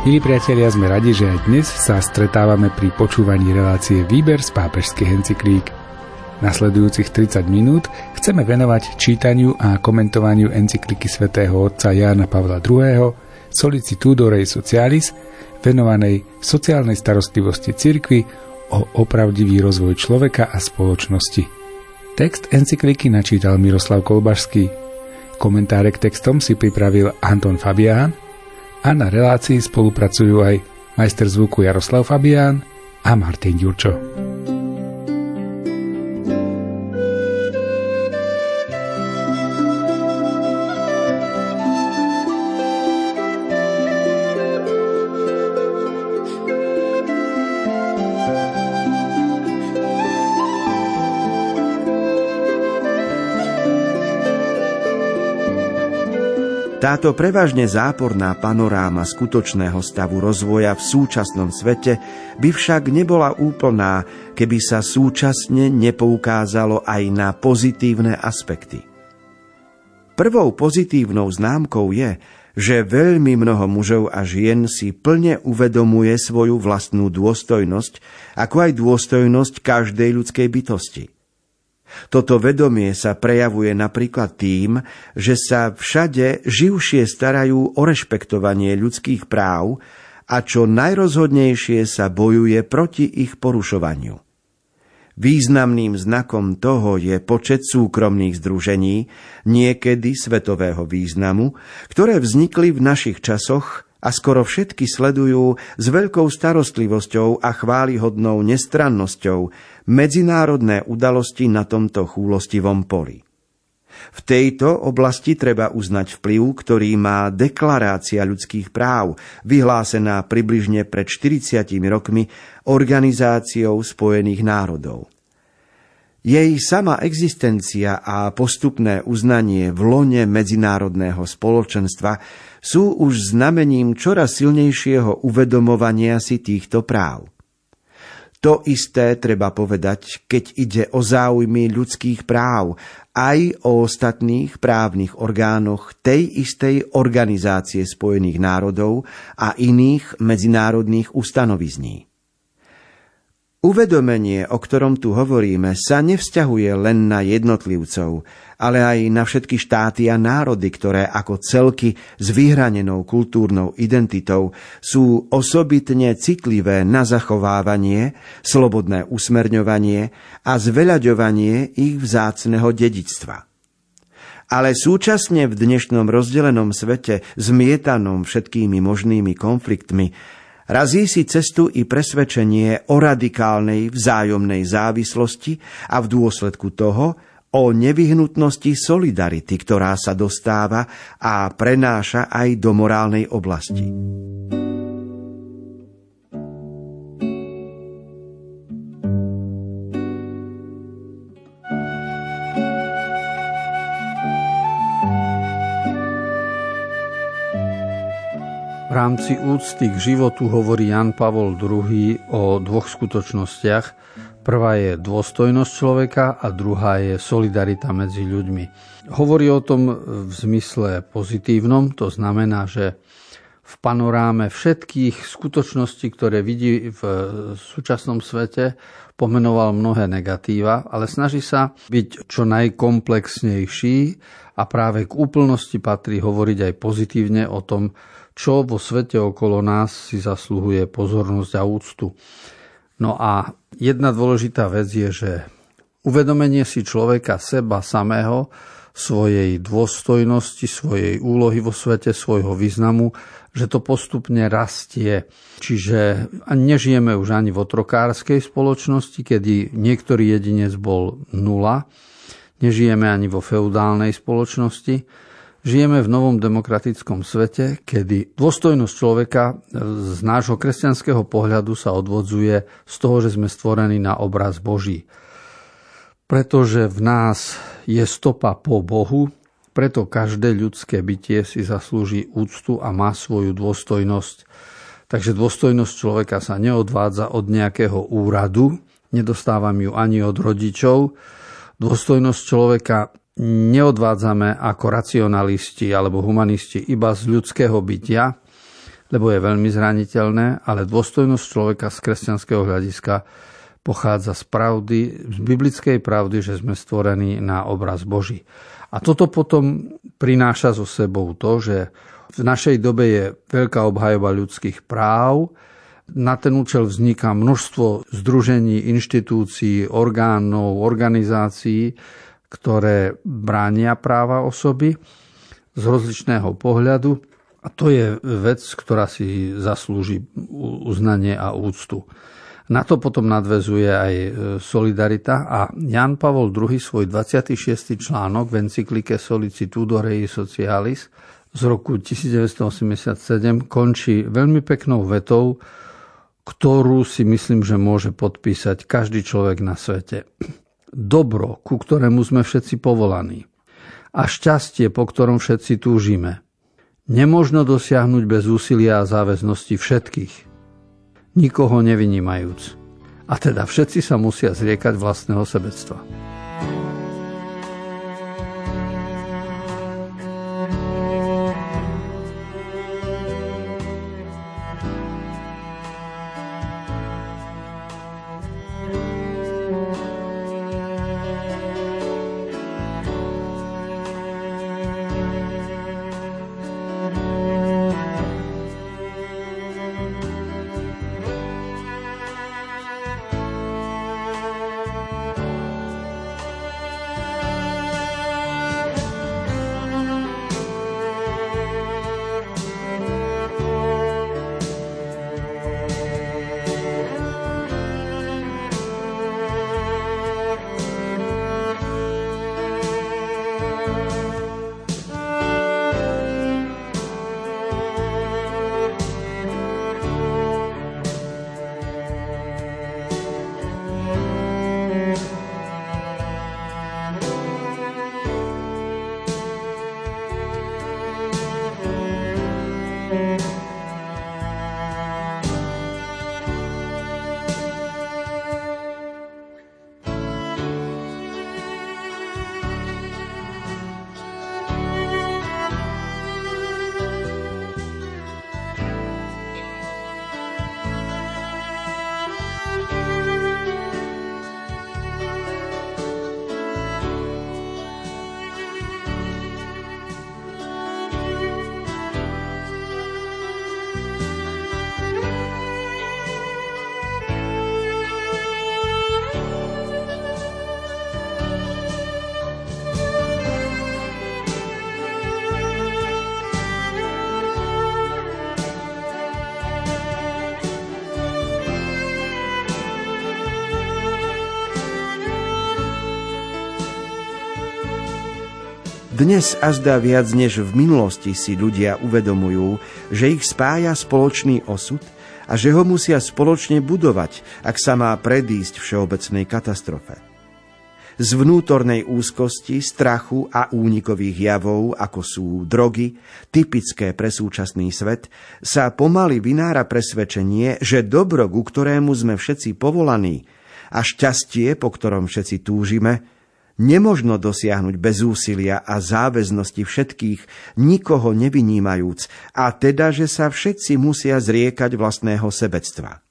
Milí priatelia, sme radi, že aj dnes sa stretávame pri počúvaní relácie Výber z pápežských encyklík. Nasledujúcich 30 minút chceme venovať čítaniu a komentovaniu encykliky svätého otca Jána Pavla II. Solicitudo Rei Socialis, venovanej sociálnej starostlivosti cirkvy o opravdivý rozvoj človeka a spoločnosti. Text encykliky načítal Miroslav Kolbašský. Komentáre k textom si pripravil Anton Fabián a na relácii spolupracujú aj majster zvuku Jaroslav Fabián a Martin Ďurčo. Táto prevažne záporná panoráma skutočného stavu rozvoja v súčasnom svete by však nebola úplná, keby sa súčasne nepoukázalo aj na pozitívne aspekty. Prvou pozitívnou známkou je, že veľmi mnoho mužov a žien si plne uvedomuje svoju vlastnú dôstojnosť, ako aj dôstojnosť každej ľudskej bytosti – toto vedomie sa prejavuje napríklad tým, že sa všade živšie starajú o rešpektovanie ľudských práv a čo najrozhodnejšie sa bojuje proti ich porušovaniu. Významným znakom toho je počet súkromných združení, niekedy svetového významu, ktoré vznikli v našich časoch a skoro všetky sledujú s veľkou starostlivosťou a chválihodnou nestrannosťou medzinárodné udalosti na tomto chúlostivom poli. V tejto oblasti treba uznať vplyv, ktorý má Deklarácia ľudských práv, vyhlásená približne pred 40 rokmi Organizáciou spojených národov. Jej sama existencia a postupné uznanie v lone medzinárodného spoločenstva sú už znamením čoraz silnejšieho uvedomovania si týchto práv. To isté treba povedať, keď ide o záujmy ľudských práv, aj o ostatných právnych orgánoch tej istej Organizácie spojených národov a iných medzinárodných ustanovizní. Uvedomenie, o ktorom tu hovoríme, sa nevzťahuje len na jednotlivcov, ale aj na všetky štáty a národy, ktoré ako celky s vyhranenou kultúrnou identitou sú osobitne citlivé na zachovávanie, slobodné usmerňovanie a zveľaďovanie ich vzácneho dedičstva. Ale súčasne v dnešnom rozdelenom svete, zmietanom všetkými možnými konfliktmi, Razí si cestu i presvedčenie o radikálnej vzájomnej závislosti a v dôsledku toho o nevyhnutnosti solidarity, ktorá sa dostáva a prenáša aj do morálnej oblasti. V rámci úcty k životu hovorí Jan Pavol II o dvoch skutočnostiach. Prvá je dôstojnosť človeka a druhá je solidarita medzi ľuďmi. Hovorí o tom v zmysle pozitívnom, to znamená, že v panoráme všetkých skutočností, ktoré vidí v súčasnom svete, pomenoval mnohé negatíva, ale snaží sa byť čo najkomplexnejší a práve k úplnosti patrí hovoriť aj pozitívne o tom, čo vo svete okolo nás si zasluhuje pozornosť a úctu. No a jedna dôležitá vec je, že uvedomenie si človeka seba samého, svojej dôstojnosti, svojej úlohy vo svete, svojho významu, že to postupne rastie. Čiže nežijeme už ani v otrokárskej spoločnosti, kedy niektorý jedinec bol nula, nežijeme ani vo feudálnej spoločnosti, Žijeme v novom demokratickom svete, kedy dôstojnosť človeka z nášho kresťanského pohľadu sa odvodzuje z toho, že sme stvorení na obraz Boží. Pretože v nás je stopa po Bohu, preto každé ľudské bytie si zaslúži úctu a má svoju dôstojnosť. Takže dôstojnosť človeka sa neodvádza od nejakého úradu, nedostávam ju ani od rodičov. Dôstojnosť človeka neodvádzame ako racionalisti alebo humanisti iba z ľudského bytia, lebo je veľmi zraniteľné, ale dôstojnosť človeka z kresťanského hľadiska pochádza z pravdy, z biblickej pravdy, že sme stvorení na obraz Boží. A toto potom prináša so sebou to, že v našej dobe je veľká obhajoba ľudských práv, na ten účel vzniká množstvo združení, inštitúcií, orgánov, organizácií, ktoré bránia práva osoby z rozličného pohľadu. A to je vec, ktorá si zaslúži uznanie a úctu. Na to potom nadvezuje aj e, Solidarita a Jan Pavol II svoj 26. článok v encyklike Solicitudo Rei Socialis z roku 1987 končí veľmi peknou vetou, ktorú si myslím, že môže podpísať každý človek na svete. Dobro, ku ktorému sme všetci povolaní a šťastie, po ktorom všetci túžime, nemožno dosiahnuť bez úsilia a záväznosti všetkých – nikoho nevynímajúc. A teda všetci sa musia zriekať vlastného sebectva. Dnes azda viac než v minulosti si ľudia uvedomujú, že ich spája spoločný osud a že ho musia spoločne budovať, ak sa má predísť všeobecnej katastrofe. Z vnútornej úzkosti, strachu a únikových javov, ako sú drogy, typické pre súčasný svet, sa pomaly vynára presvedčenie, že dobro, ku ktorému sme všetci povolaní, a šťastie, po ktorom všetci túžime, nemožno dosiahnuť bez úsilia a záväznosti všetkých, nikoho nevynímajúc, a teda, že sa všetci musia zriekať vlastného sebectva.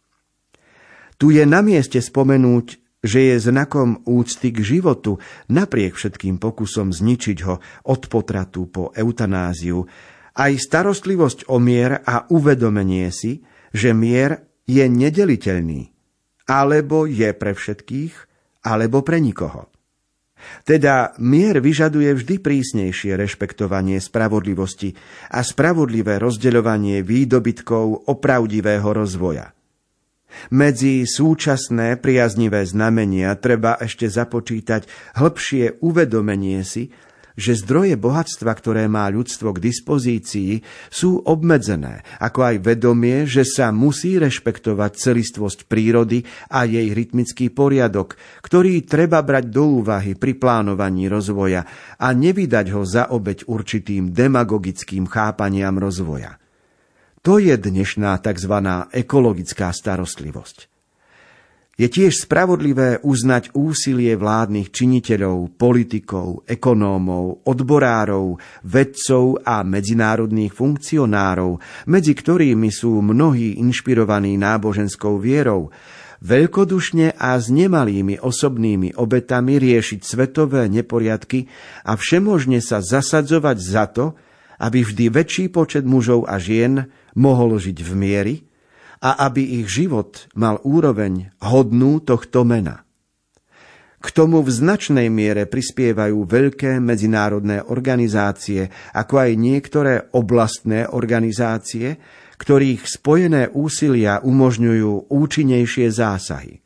Tu je na mieste spomenúť, že je znakom úcty k životu napriek všetkým pokusom zničiť ho od potratu po eutanáziu, aj starostlivosť o mier a uvedomenie si, že mier je nedeliteľný, alebo je pre všetkých, alebo pre nikoho. Teda mier vyžaduje vždy prísnejšie rešpektovanie spravodlivosti a spravodlivé rozdeľovanie výdobytkov opravdivého rozvoja. Medzi súčasné priaznivé znamenia treba ešte započítať hĺbšie uvedomenie si, že zdroje bohatstva, ktoré má ľudstvo k dispozícii, sú obmedzené, ako aj vedomie, že sa musí rešpektovať celistvosť prírody a jej rytmický poriadok, ktorý treba brať do úvahy pri plánovaní rozvoja a nevydať ho za obeď určitým demagogickým chápaniam rozvoja. To je dnešná tzv. ekologická starostlivosť. Je tiež spravodlivé uznať úsilie vládnych činiteľov, politikov, ekonómov, odborárov, vedcov a medzinárodných funkcionárov, medzi ktorými sú mnohí inšpirovaní náboženskou vierou, veľkodušne a s nemalými osobnými obetami riešiť svetové neporiadky a všemožne sa zasadzovať za to, aby vždy väčší počet mužov a žien mohol žiť v miery, a aby ich život mal úroveň hodnú tohto mena. K tomu v značnej miere prispievajú veľké medzinárodné organizácie, ako aj niektoré oblastné organizácie, ktorých spojené úsilia umožňujú účinnejšie zásahy.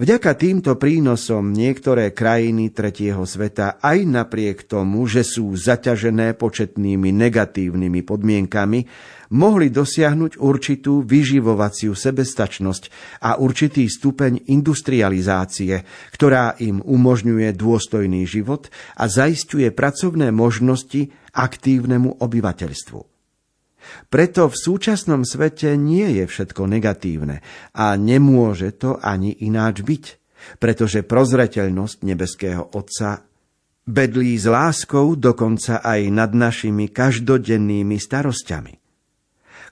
Vďaka týmto prínosom niektoré krajiny tretieho sveta aj napriek tomu, že sú zaťažené početnými negatívnymi podmienkami, mohli dosiahnuť určitú vyživovaciu sebestačnosť a určitý stupeň industrializácie, ktorá im umožňuje dôstojný život a zaistuje pracovné možnosti aktívnemu obyvateľstvu. Preto v súčasnom svete nie je všetko negatívne a nemôže to ani ináč byť, pretože prozreteľnosť nebeského Otca bedlí s láskou dokonca aj nad našimi každodennými starosťami.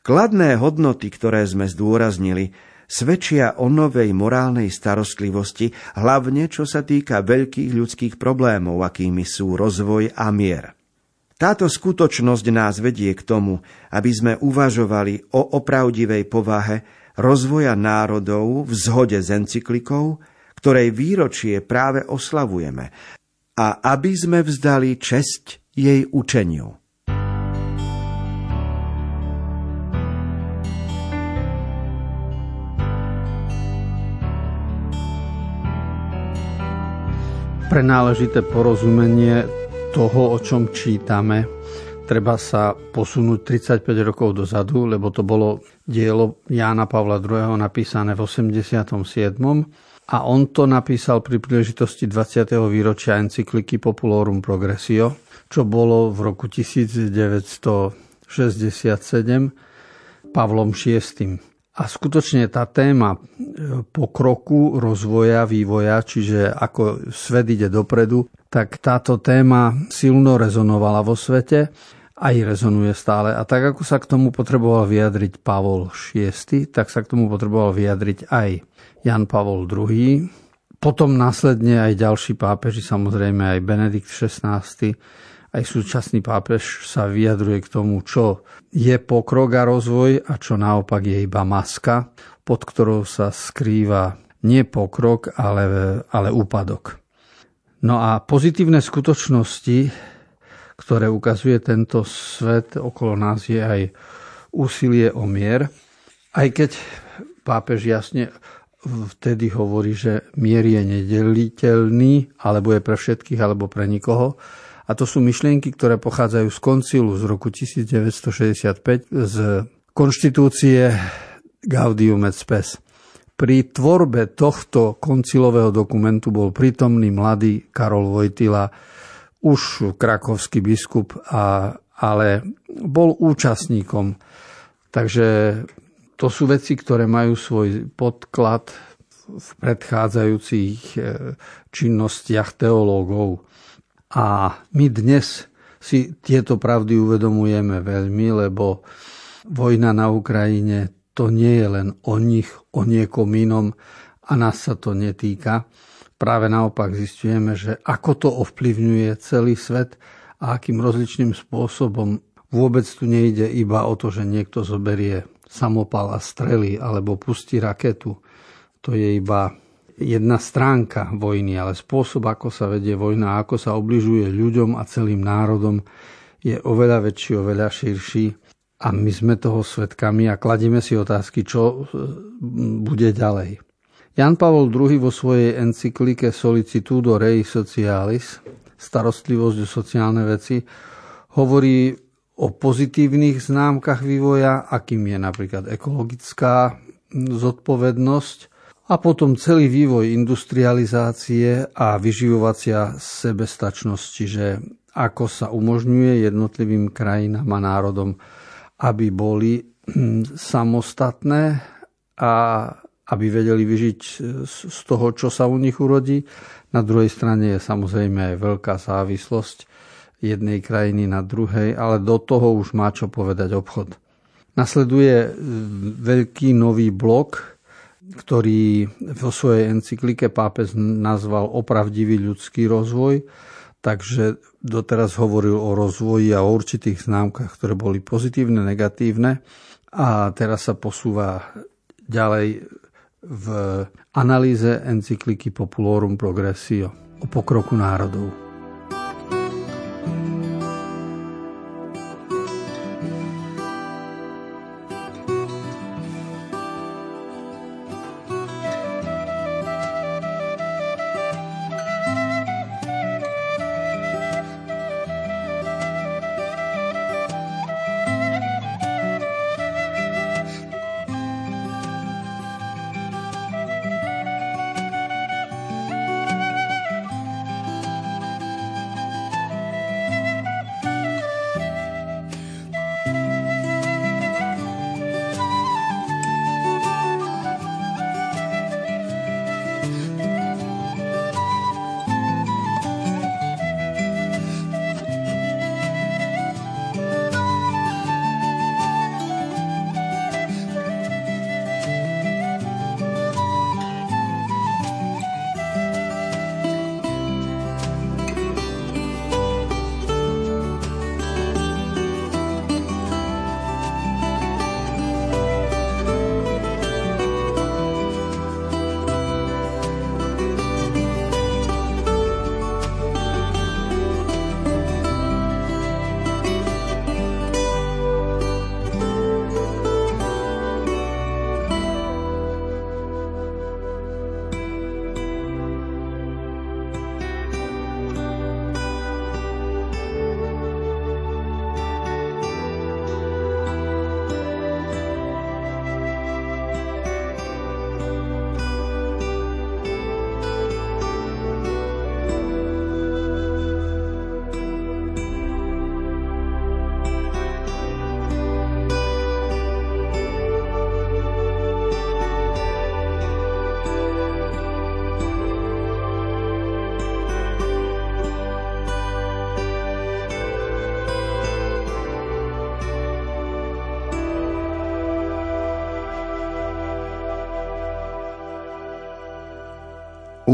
Kladné hodnoty, ktoré sme zdôraznili, svedčia o novej morálnej starostlivosti, hlavne čo sa týka veľkých ľudských problémov, akými sú rozvoj a mier. Táto skutočnosť nás vedie k tomu, aby sme uvažovali o opravdivej povahe rozvoja národov v zhode s encyklikou, ktorej výročie práve oslavujeme, a aby sme vzdali česť jej učeniu. Pre náležité porozumenie toho, o čom čítame, treba sa posunúť 35 rokov dozadu, lebo to bolo dielo Jána Pavla II. napísané v 87. A on to napísal pri príležitosti 20. výročia encykliky Populorum Progressio, čo bolo v roku 1967 Pavlom VI. A skutočne tá téma e, pokroku, rozvoja, vývoja, čiže ako svet ide dopredu, tak táto téma silno rezonovala vo svete aj rezonuje stále. A tak ako sa k tomu potreboval vyjadriť Pavol VI, tak sa k tomu potreboval vyjadriť aj Jan Pavol II. Potom následne aj ďalší pápeži, samozrejme aj Benedikt XVI aj súčasný pápež sa vyjadruje k tomu, čo je pokrok a rozvoj a čo naopak je iba maska, pod ktorou sa skrýva nie pokrok, ale, ale úpadok. No a pozitívne skutočnosti, ktoré ukazuje tento svet okolo nás, je aj úsilie o mier, aj keď pápež jasne vtedy hovorí, že mier je nedeliteľný, alebo je pre všetkých, alebo pre nikoho, a to sú myšlienky, ktoré pochádzajú z koncilu z roku 1965 z konštitúcie Gaudium et Spes. Pri tvorbe tohto koncilového dokumentu bol prítomný mladý Karol Vojtila, už krakovský biskup, a, ale bol účastníkom. Takže to sú veci, ktoré majú svoj podklad v predchádzajúcich eh, činnostiach teológov. A my dnes si tieto pravdy uvedomujeme veľmi, lebo vojna na Ukrajine to nie je len o nich, o niekom inom a nás sa to netýka. Práve naopak zistujeme, že ako to ovplyvňuje celý svet a akým rozličným spôsobom vôbec tu nejde iba o to, že niekto zoberie samopal a strely alebo pustí raketu. To je iba jedna stránka vojny, ale spôsob, ako sa vedie vojna ako sa obližuje ľuďom a celým národom, je oveľa väčší, oveľa širší. A my sme toho svetkami a kladieme si otázky, čo e, bude ďalej. Jan Pavol II vo svojej encyklike Solicitudo Rei Socialis, starostlivosť o sociálne veci, hovorí o pozitívnych známkach vývoja, akým je napríklad ekologická zodpovednosť, a potom celý vývoj industrializácie a vyživovacia sebestačnosť, čiže ako sa umožňuje jednotlivým krajinám a národom, aby boli hm, samostatné a aby vedeli vyžiť z toho, čo sa u nich urodí. Na druhej strane je samozrejme aj veľká závislosť jednej krajiny na druhej, ale do toho už má čo povedať obchod. Nasleduje veľký nový blok, ktorý vo svojej encyklike pápež nazval opravdivý ľudský rozvoj, takže doteraz hovoril o rozvoji a o určitých známkach, ktoré boli pozitívne, negatívne a teraz sa posúva ďalej v analýze encykliky Populorum Progressio o pokroku národov.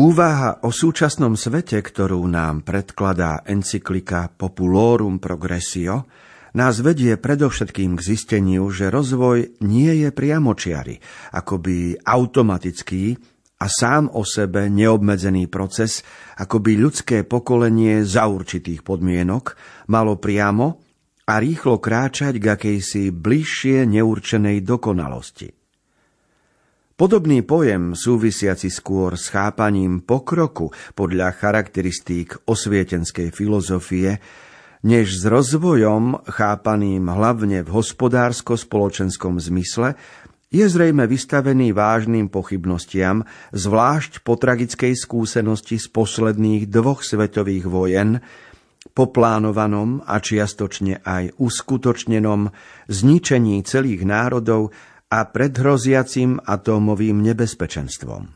Úvaha o súčasnom svete, ktorú nám predkladá encyklika Populorum Progressio, nás vedie predovšetkým k zisteniu, že rozvoj nie je priamočiary, akoby automatický a sám o sebe neobmedzený proces, akoby ľudské pokolenie za určitých podmienok malo priamo a rýchlo kráčať k akejsi bližšie neurčenej dokonalosti. Podobný pojem, súvisiaci skôr s chápaním pokroku podľa charakteristík osvietenskej filozofie, než s rozvojom chápaným hlavne v hospodársko-spoločenskom zmysle, je zrejme vystavený vážnym pochybnostiam, zvlášť po tragickej skúsenosti z posledných dvoch svetových vojen, po plánovanom a čiastočne aj uskutočnenom zničení celých národov a pred hroziacim atómovým nebezpečenstvom.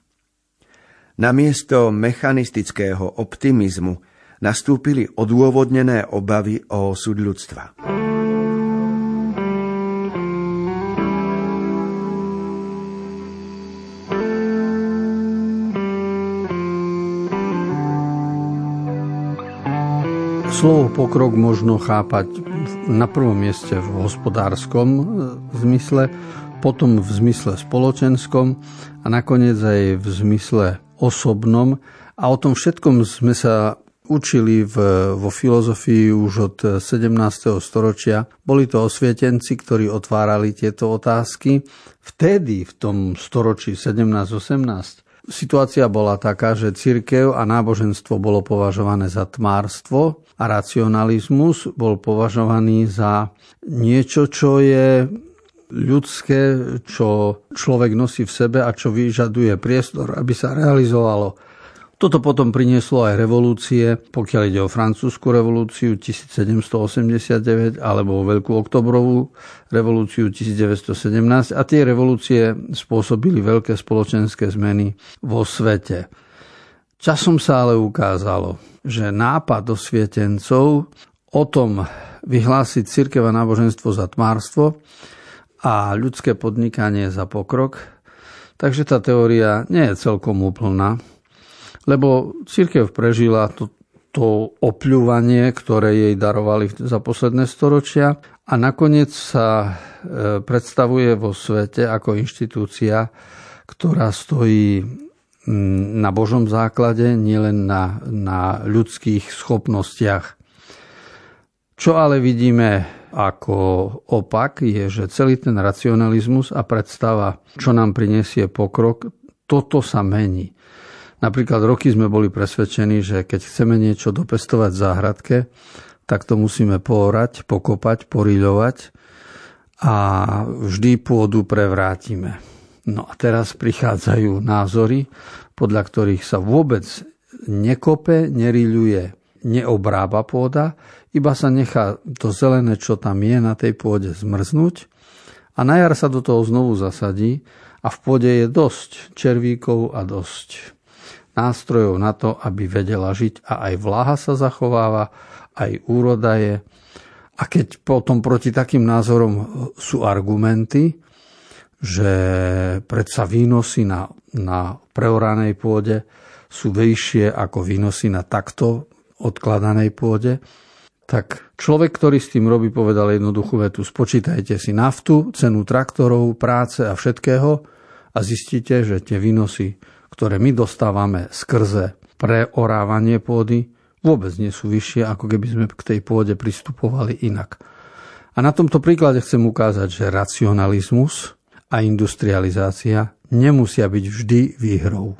Namiesto mechanistického optimizmu nastúpili odôvodnené obavy o súd ľudstva. Slovo pokrok možno chápať na prvom mieste v hospodárskom zmysle, potom v zmysle spoločenskom a nakoniec aj v zmysle osobnom. A o tom všetkom sme sa učili v, vo filozofii už od 17. storočia. Boli to osvietenci, ktorí otvárali tieto otázky. Vtedy, v tom storočí 17-18, situácia bola taká, že cirkev a náboženstvo bolo považované za tmárstvo a racionalizmus bol považovaný za niečo, čo je ľudské, čo človek nosí v sebe a čo vyžaduje priestor, aby sa realizovalo. Toto potom prinieslo aj revolúcie, pokiaľ ide o francúzsku revolúciu 1789 alebo o Veľkú oktobrovú revolúciu 1917 a tie revolúcie spôsobili veľké spoločenské zmeny vo svete. Časom sa ale ukázalo, že nápad osvietencov o tom vyhlásiť církev a náboženstvo za tmárstvo a ľudské podnikanie za pokrok, takže tá teória nie je celkom úplná lebo církev prežila to, to opľúvanie, ktoré jej darovali za posledné storočia a nakoniec sa e, predstavuje vo svete ako inštitúcia, ktorá stojí na Božom základe, nielen na, na ľudských schopnostiach. Čo ale vidíme ako opak, je, že celý ten racionalizmus a predstava, čo nám prinesie pokrok, toto sa mení. Napríklad roky sme boli presvedčení, že keď chceme niečo dopestovať v záhradke, tak to musíme poorať, pokopať, poriľovať a vždy pôdu prevrátime. No a teraz prichádzajú názory, podľa ktorých sa vôbec nekope, neriľuje, neobrába pôda, iba sa nechá to zelené, čo tam je na tej pôde, zmrznúť a na jar sa do toho znovu zasadí a v pôde je dosť červíkov a dosť nástrojov na to, aby vedela žiť a aj vláha sa zachováva, aj úroda je. A keď potom proti takým názorom sú argumenty, že predsa výnosy na, na preoranej pôde sú vyššie ako výnosy na takto odkladanej pôde, tak človek, ktorý s tým robí, povedal jednoduchú vetu. Spočítajte si naftu, cenu traktorov, práce a všetkého a zistíte, že tie výnosy ktoré my dostávame skrze preorávanie pôdy, vôbec nie sú vyššie, ako keby sme k tej pôde pristupovali inak. A na tomto príklade chcem ukázať, že racionalizmus a industrializácia nemusia byť vždy výhrou.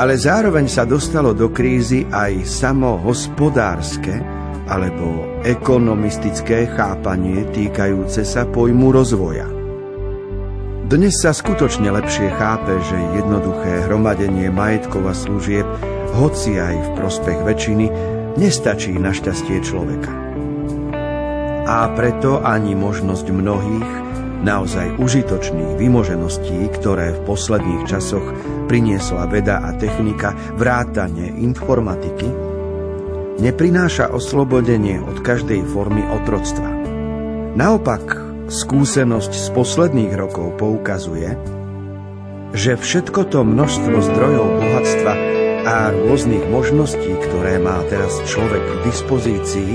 Ale zároveň sa dostalo do krízy aj samo hospodárske alebo ekonomistické chápanie týkajúce sa pojmu rozvoja. Dnes sa skutočne lepšie chápe, že jednoduché hromadenie majetkov a služieb, hoci aj v prospech väčšiny, nestačí na šťastie človeka. A preto ani možnosť mnohých naozaj užitočných vymožeností, ktoré v posledných časoch priniesla veda a technika vrátane informatiky, neprináša oslobodenie od každej formy otroctva. Naopak, skúsenosť z posledných rokov poukazuje, že všetko to množstvo zdrojov bohatstva a rôznych možností, ktoré má teraz človek k dispozícii,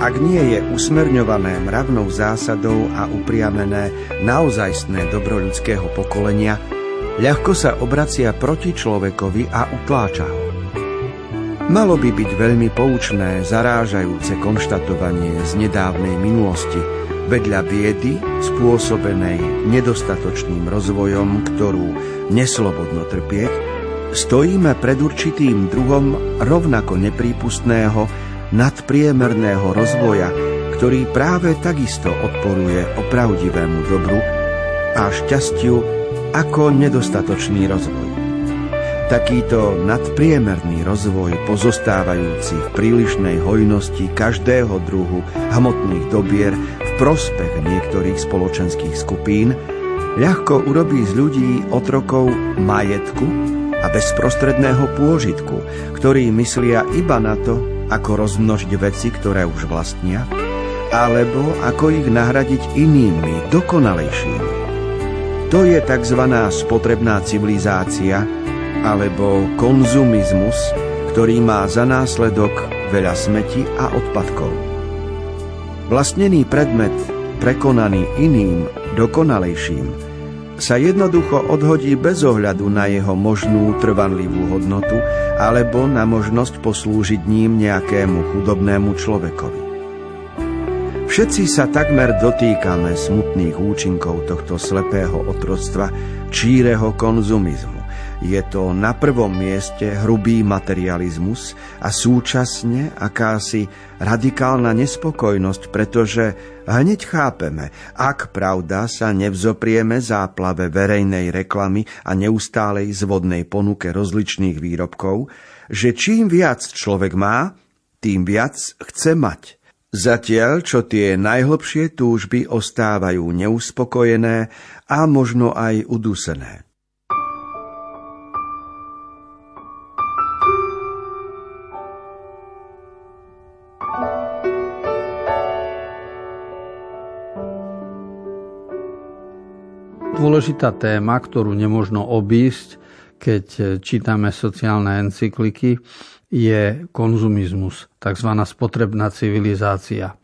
ak nie je usmerňované mravnou zásadou a upriamené naozajstné dobro ľudského pokolenia, ľahko sa obracia proti človekovi a utláča ho. Malo by byť veľmi poučné, zarážajúce konštatovanie z nedávnej minulosti, vedľa biedy spôsobenej nedostatočným rozvojom, ktorú neslobodno trpieť, stojíme pred určitým druhom rovnako neprípustného nadpriemerného rozvoja, ktorý práve takisto odporuje opravdivému dobru a šťastiu ako nedostatočný rozvoj. Takýto nadpriemerný rozvoj, pozostávajúci v prílišnej hojnosti každého druhu hmotných dobier v prospech niektorých spoločenských skupín, ľahko urobí z ľudí otrokov majetku a bezprostredného pôžitku, ktorí myslia iba na to, ako rozmnožiť veci, ktoré už vlastnia, alebo ako ich nahradiť inými, dokonalejšími. To je tzv. spotrebná civilizácia alebo konzumizmus, ktorý má za následok veľa smeti a odpadkov. Vlastnený predmet, prekonaný iným, dokonalejším, sa jednoducho odhodí bez ohľadu na jeho možnú trvanlivú hodnotu alebo na možnosť poslúžiť ním nejakému chudobnému človekovi. Všetci sa takmer dotýkame smutných účinkov tohto slepého otroctva, číreho konzumizmu. Je to na prvom mieste hrubý materializmus a súčasne akási radikálna nespokojnosť, pretože hneď chápeme, ak pravda sa nevzoprieme záplave verejnej reklamy a neustálej zvodnej ponuke rozličných výrobkov, že čím viac človek má, tým viac chce mať. Zatiaľ, čo tie najhlbšie túžby ostávajú neuspokojené a možno aj udusené. Dôležitá téma, ktorú nemožno obísť, keď čítame sociálne encykliky, je konzumizmus, tzv. spotrebná civilizácia.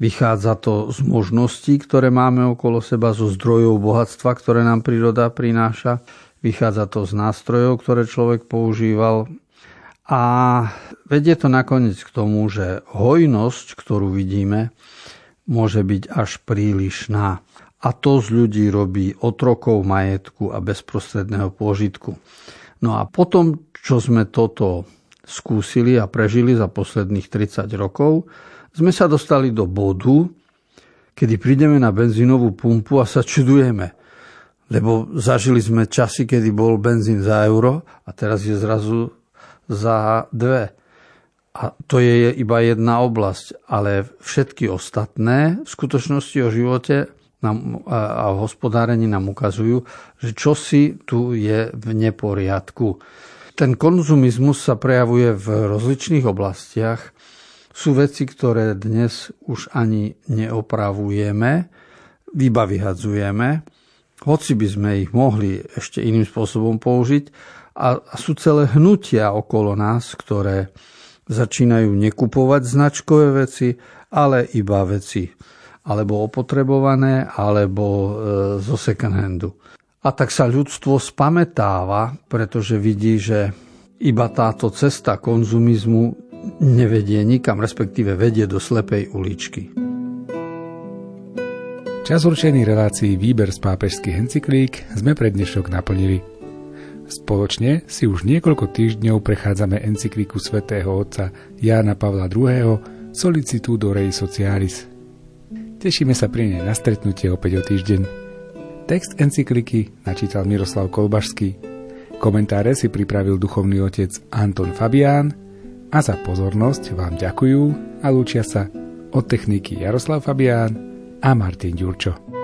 Vychádza to z možností, ktoré máme okolo seba, zo zdrojov bohatstva, ktoré nám príroda prináša. Vychádza to z nástrojov, ktoré človek používal. A vedie to nakoniec k tomu, že hojnosť, ktorú vidíme, môže byť až prílišná a to z ľudí robí otrokov majetku a bezprostredného pôžitku. No a potom, čo sme toto skúsili a prežili za posledných 30 rokov, sme sa dostali do bodu, kedy prídeme na benzínovú pumpu a sa čudujeme. Lebo zažili sme časy, kedy bol benzín za euro a teraz je zrazu za dve. A to je iba jedna oblasť, ale všetky ostatné v skutočnosti o živote nám, a v hospodárení nám ukazujú, že čosi tu je v neporiadku. Ten konzumizmus sa prejavuje v rozličných oblastiach. Sú veci, ktoré dnes už ani neopravujeme, iba vyhadzujeme, hoci by sme ich mohli ešte iným spôsobom použiť. A sú celé hnutia okolo nás, ktoré začínajú nekupovať značkové veci, ale iba veci alebo opotrebované, alebo e, zo second handu. A tak sa ľudstvo spametáva, pretože vidí, že iba táto cesta konzumizmu nevedie nikam, respektíve vedie do slepej uličky. Čas určený relácií Výber z pápežských encyklík sme pre dnešok naplnili. Spoločne si už niekoľko týždňov prechádzame encykliku svätého otca Jána Pavla II. Solicitudo Rei Socialis – Tešíme sa pri nej na stretnutie opäť o týždeň. Text encykliky načítal Miroslav Kolbašský. Komentáre si pripravil duchovný otec Anton Fabián a za pozornosť vám ďakujú a lúčia sa od techniky Jaroslav Fabián a Martin Ďurčo.